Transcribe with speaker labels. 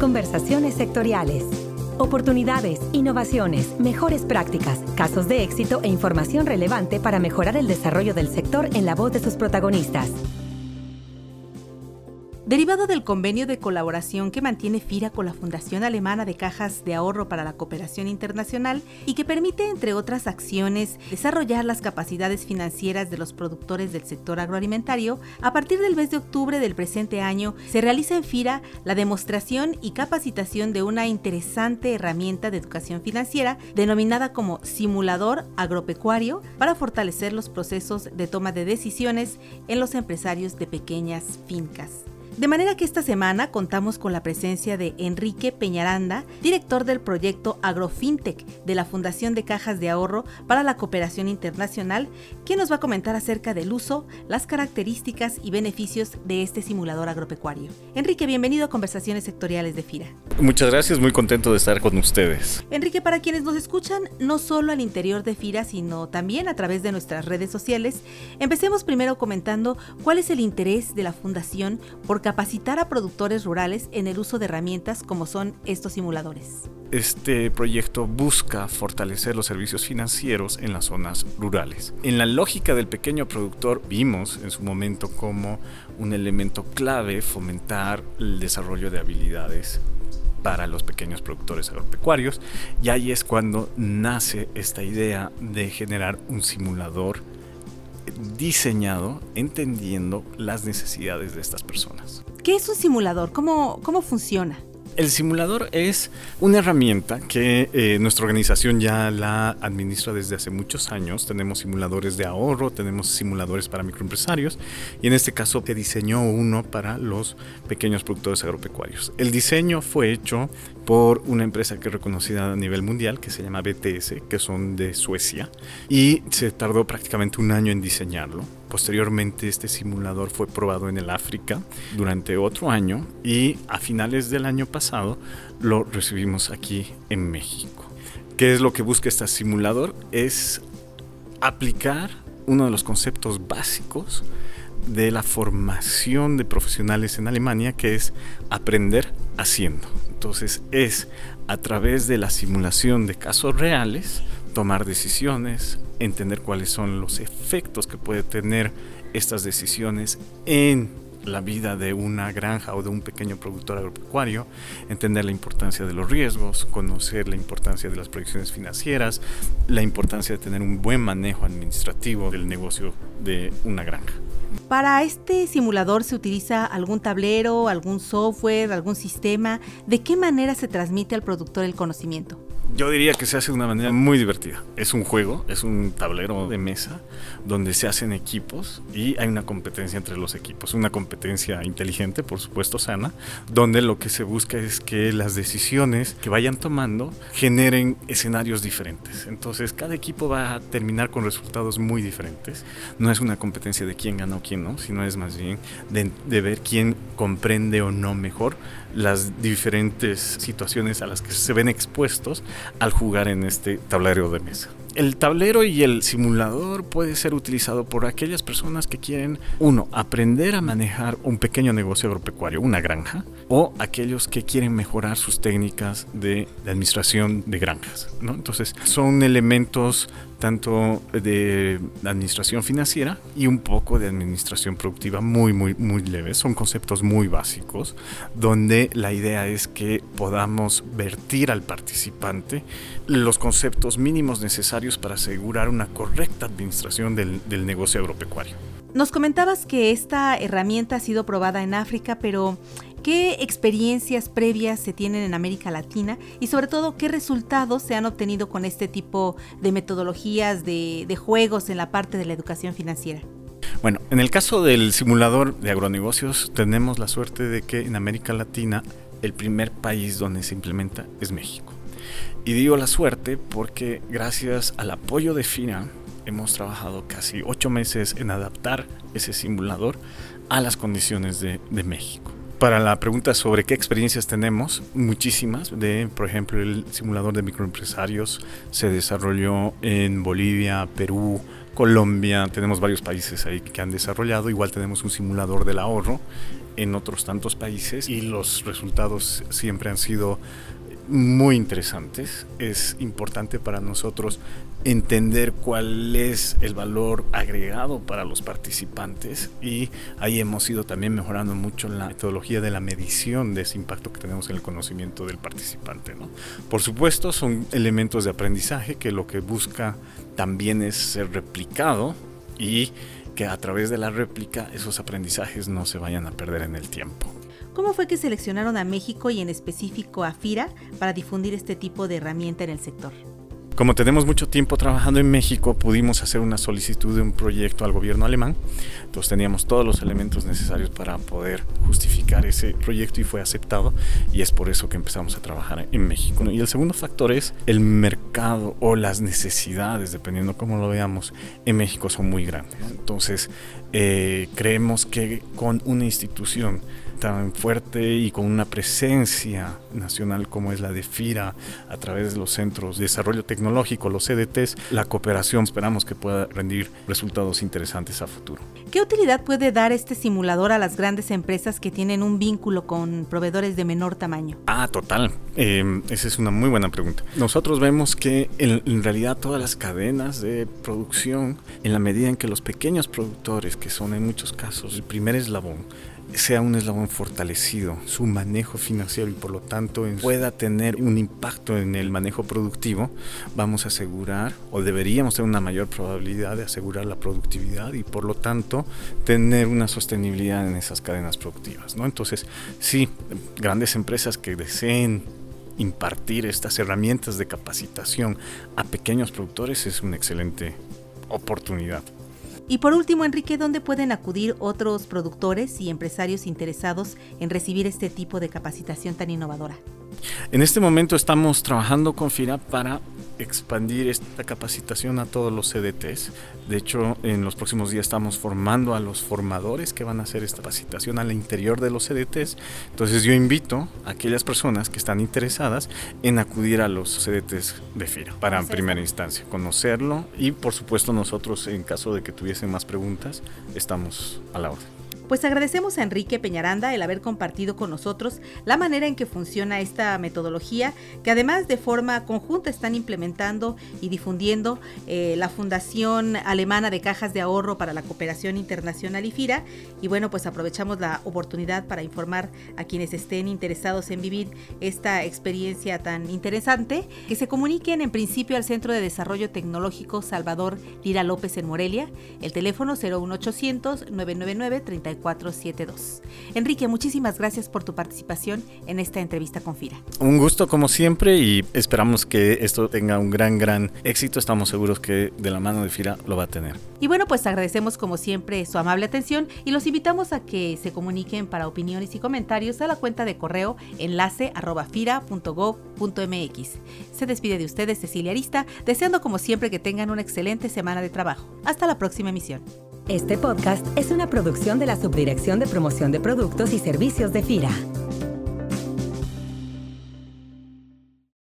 Speaker 1: Conversaciones sectoriales. Oportunidades, innovaciones, mejores prácticas, casos de éxito e información relevante para mejorar el desarrollo del sector en la voz de sus protagonistas.
Speaker 2: Derivado del convenio de colaboración que mantiene FIRA con la Fundación Alemana de Cajas de Ahorro para la Cooperación Internacional y que permite, entre otras acciones, desarrollar las capacidades financieras de los productores del sector agroalimentario, a partir del mes de octubre del presente año se realiza en FIRA la demostración y capacitación de una interesante herramienta de educación financiera denominada como simulador agropecuario para fortalecer los procesos de toma de decisiones en los empresarios de pequeñas fincas. De manera que esta semana contamos con la presencia de Enrique Peñaranda, director del proyecto AgroFintech de la Fundación de Cajas de Ahorro para la Cooperación Internacional, quien nos va a comentar acerca del uso, las características y beneficios de este simulador agropecuario. Enrique, bienvenido a Conversaciones Sectoriales de FIRA.
Speaker 3: Muchas gracias, muy contento de estar con ustedes.
Speaker 2: Enrique, para quienes nos escuchan no solo al interior de FIRA, sino también a través de nuestras redes sociales, empecemos primero comentando cuál es el interés de la Fundación por capacitar a productores rurales en el uso de herramientas como son estos simuladores.
Speaker 3: Este proyecto busca fortalecer los servicios financieros en las zonas rurales. En la lógica del pequeño productor vimos en su momento como un elemento clave fomentar el desarrollo de habilidades para los pequeños productores agropecuarios y ahí es cuando nace esta idea de generar un simulador diseñado entendiendo las necesidades de estas personas.
Speaker 2: ¿Qué es un simulador? ¿Cómo, cómo funciona?
Speaker 3: El simulador es una herramienta que eh, nuestra organización ya la administra desde hace muchos años. Tenemos simuladores de ahorro, tenemos simuladores para microempresarios y en este caso se diseñó uno para los pequeños productores agropecuarios. El diseño fue hecho por una empresa que es reconocida a nivel mundial que se llama BTS, que son de Suecia y se tardó prácticamente un año en diseñarlo. Posteriormente este simulador fue probado en el África durante otro año y a finales del año pasado lo recibimos aquí en México. ¿Qué es lo que busca este simulador? Es aplicar uno de los conceptos básicos de la formación de profesionales en Alemania, que es aprender haciendo. Entonces es a través de la simulación de casos reales, tomar decisiones, entender cuáles son los efectos que puede tener estas decisiones en la vida de una granja o de un pequeño productor agropecuario, entender la importancia de los riesgos, conocer la importancia de las proyecciones financieras, la importancia de tener un buen manejo administrativo del negocio de una granja.
Speaker 2: Para este simulador se utiliza algún tablero, algún software, algún sistema. ¿De qué manera se transmite al productor el conocimiento?
Speaker 3: Yo diría que se hace de una manera muy divertida. Es un juego, es un tablero de mesa donde se hacen equipos y hay una competencia entre los equipos. Una competencia inteligente, por supuesto, sana, donde lo que se busca es que las decisiones que vayan tomando generen escenarios diferentes. Entonces, cada equipo va a terminar con resultados muy diferentes. No es una competencia de quién gana o quién no, sino es más bien de, de ver quién comprende o no mejor las diferentes situaciones a las que se ven expuestos al jugar en este tablero de mesa. El tablero y el simulador puede ser utilizado por aquellas personas que quieren, uno, aprender a manejar un pequeño negocio agropecuario, una granja, o aquellos que quieren mejorar sus técnicas de, administración de granjas. Entonces, son elementos tanto de administración financiera y un poco de administración productiva muy, muy, muy leves. Son conceptos muy básicos donde la idea es que podamos vertir al participante los conceptos mínimos necesarios para asegurar una correcta administración del, del negocio agropecuario.
Speaker 2: Nos comentabas que esta herramienta ha sido probada en África, pero ¿Qué experiencias previas se tienen en América Latina y sobre todo qué resultados se han obtenido con este tipo de metodologías de, juegos en la parte de la educación financiera?
Speaker 3: Bueno, en el caso del simulador de agronegocios tenemos la suerte de que en América Latina el primer país donde se implementa es México. Y digo la suerte porque gracias al apoyo de FINA hemos trabajado casi ocho meses en adaptar ese simulador a las condiciones de México Para la pregunta sobre qué experiencias tenemos, muchísimas. De, por ejemplo, el simulador de microempresarios se desarrolló en Bolivia, Perú, Colombia. Tenemos varios países ahí que han desarrollado. Igual tenemos un simulador del ahorro en otros tantos países y los resultados siempre han sido muy interesantes. Es importante para nosotros entender cuál es el valor agregado para los participantes y ahí hemos ido también mejorando mucho la metodología de la medición de ese impacto que tenemos en el conocimiento del participante. ¿no? Por supuesto son elementos de aprendizaje que lo que busca también es ser replicado y que a través de la réplica esos aprendizajes no se vayan a perder en el tiempo.
Speaker 2: ¿Cómo fue que seleccionaron a México y en específico a FIRA para difundir este tipo de herramienta en el sector?
Speaker 3: Como tenemos mucho tiempo trabajando en México, pudimos hacer una solicitud de un proyecto al gobierno alemán. Entonces teníamos todos los elementos necesarios para poder justificar ese proyecto y fue aceptado y es por eso que empezamos a trabajar en México. Y el segundo factor es el mercado o las necesidades, dependiendo cómo lo veamos, en México son muy grandes. Entonces eh, creemos que con una institución tan fuerte y con una presencia nacional como es la de FIRA a través de los centros de desarrollo tecnológico, los CDTs, la cooperación esperamos que pueda rendir resultados interesantes a futuro.
Speaker 2: ¿Qué utilidad puede dar este simulador a las grandes empresas que tienen un vínculo con proveedores de menor tamaño?
Speaker 3: Ah, total. Em, esa es una muy buena pregunta. Nosotros vemos que en realidad todas las cadenas de producción, en la medida en que los pequeños productores, que son en muchos casos el primer eslabón, sea un eslabón fortalecido, su manejo financiero y por lo tanto pueda tener un impacto en el manejo productivo, vamos a asegurar o deberíamos tener una mayor probabilidad de asegurar la productividad y por lo tanto tener una sostenibilidad en esas cadenas productivas. ¿no? Entonces, sí, grandes empresas que deseen impartir estas herramientas de capacitación a pequeños productores es una excelente oportunidad.
Speaker 2: Y por último, Enrique, ¿dónde pueden acudir otros productores y empresarios interesados en recibir este tipo de capacitación tan innovadora?
Speaker 3: En este momento estamos trabajando con FIRA para expandir esta capacitación a todos los CDTs. De hecho, en los próximos días estamos formando a los formadores que van a hacer esta capacitación al interior de los CDTs. Entonces yo invito a aquellas personas que están interesadas en acudir a los CDTs de FIRA para en primera instancia conocerlo y por supuesto nosotros en caso de que tuviesen más preguntas estamos a la orden.
Speaker 2: Pues agradecemos a Enrique Peñaranda el haber compartido con nosotros la manera en que funciona esta metodología, que además de forma conjunta están implementando y difundiendo eh, la Fundación Alemana de Cajas de Ahorro para la Cooperación Internacional IFIRA. Y bueno, pues aprovechamos la oportunidad para informar a quienes estén interesados en vivir esta experiencia tan interesante, que se comuniquen en principio al Centro de Desarrollo Tecnológico Salvador Lira López en Morelia, el teléfono 01800 999 30 472. Enrique, muchísimas gracias por tu participación en esta entrevista con FIRA.
Speaker 3: Un gusto como siempre y esperamos que esto tenga un gran, gran éxito. Estamos seguros que de la mano de FIRA lo va a tener.
Speaker 2: Y bueno, pues agradecemos como siempre su amable atención y los invitamos a que se comuniquen para opiniones y comentarios a la cuenta de correo enlace arroba fira.gov.mx. Se despide de ustedes Cecilia Arista, deseando como siempre que tengan una excelente semana de trabajo. Hasta la próxima emisión.
Speaker 1: Este podcast es una producción de la Subdirección de Promoción de Productos y Servicios de FIRA.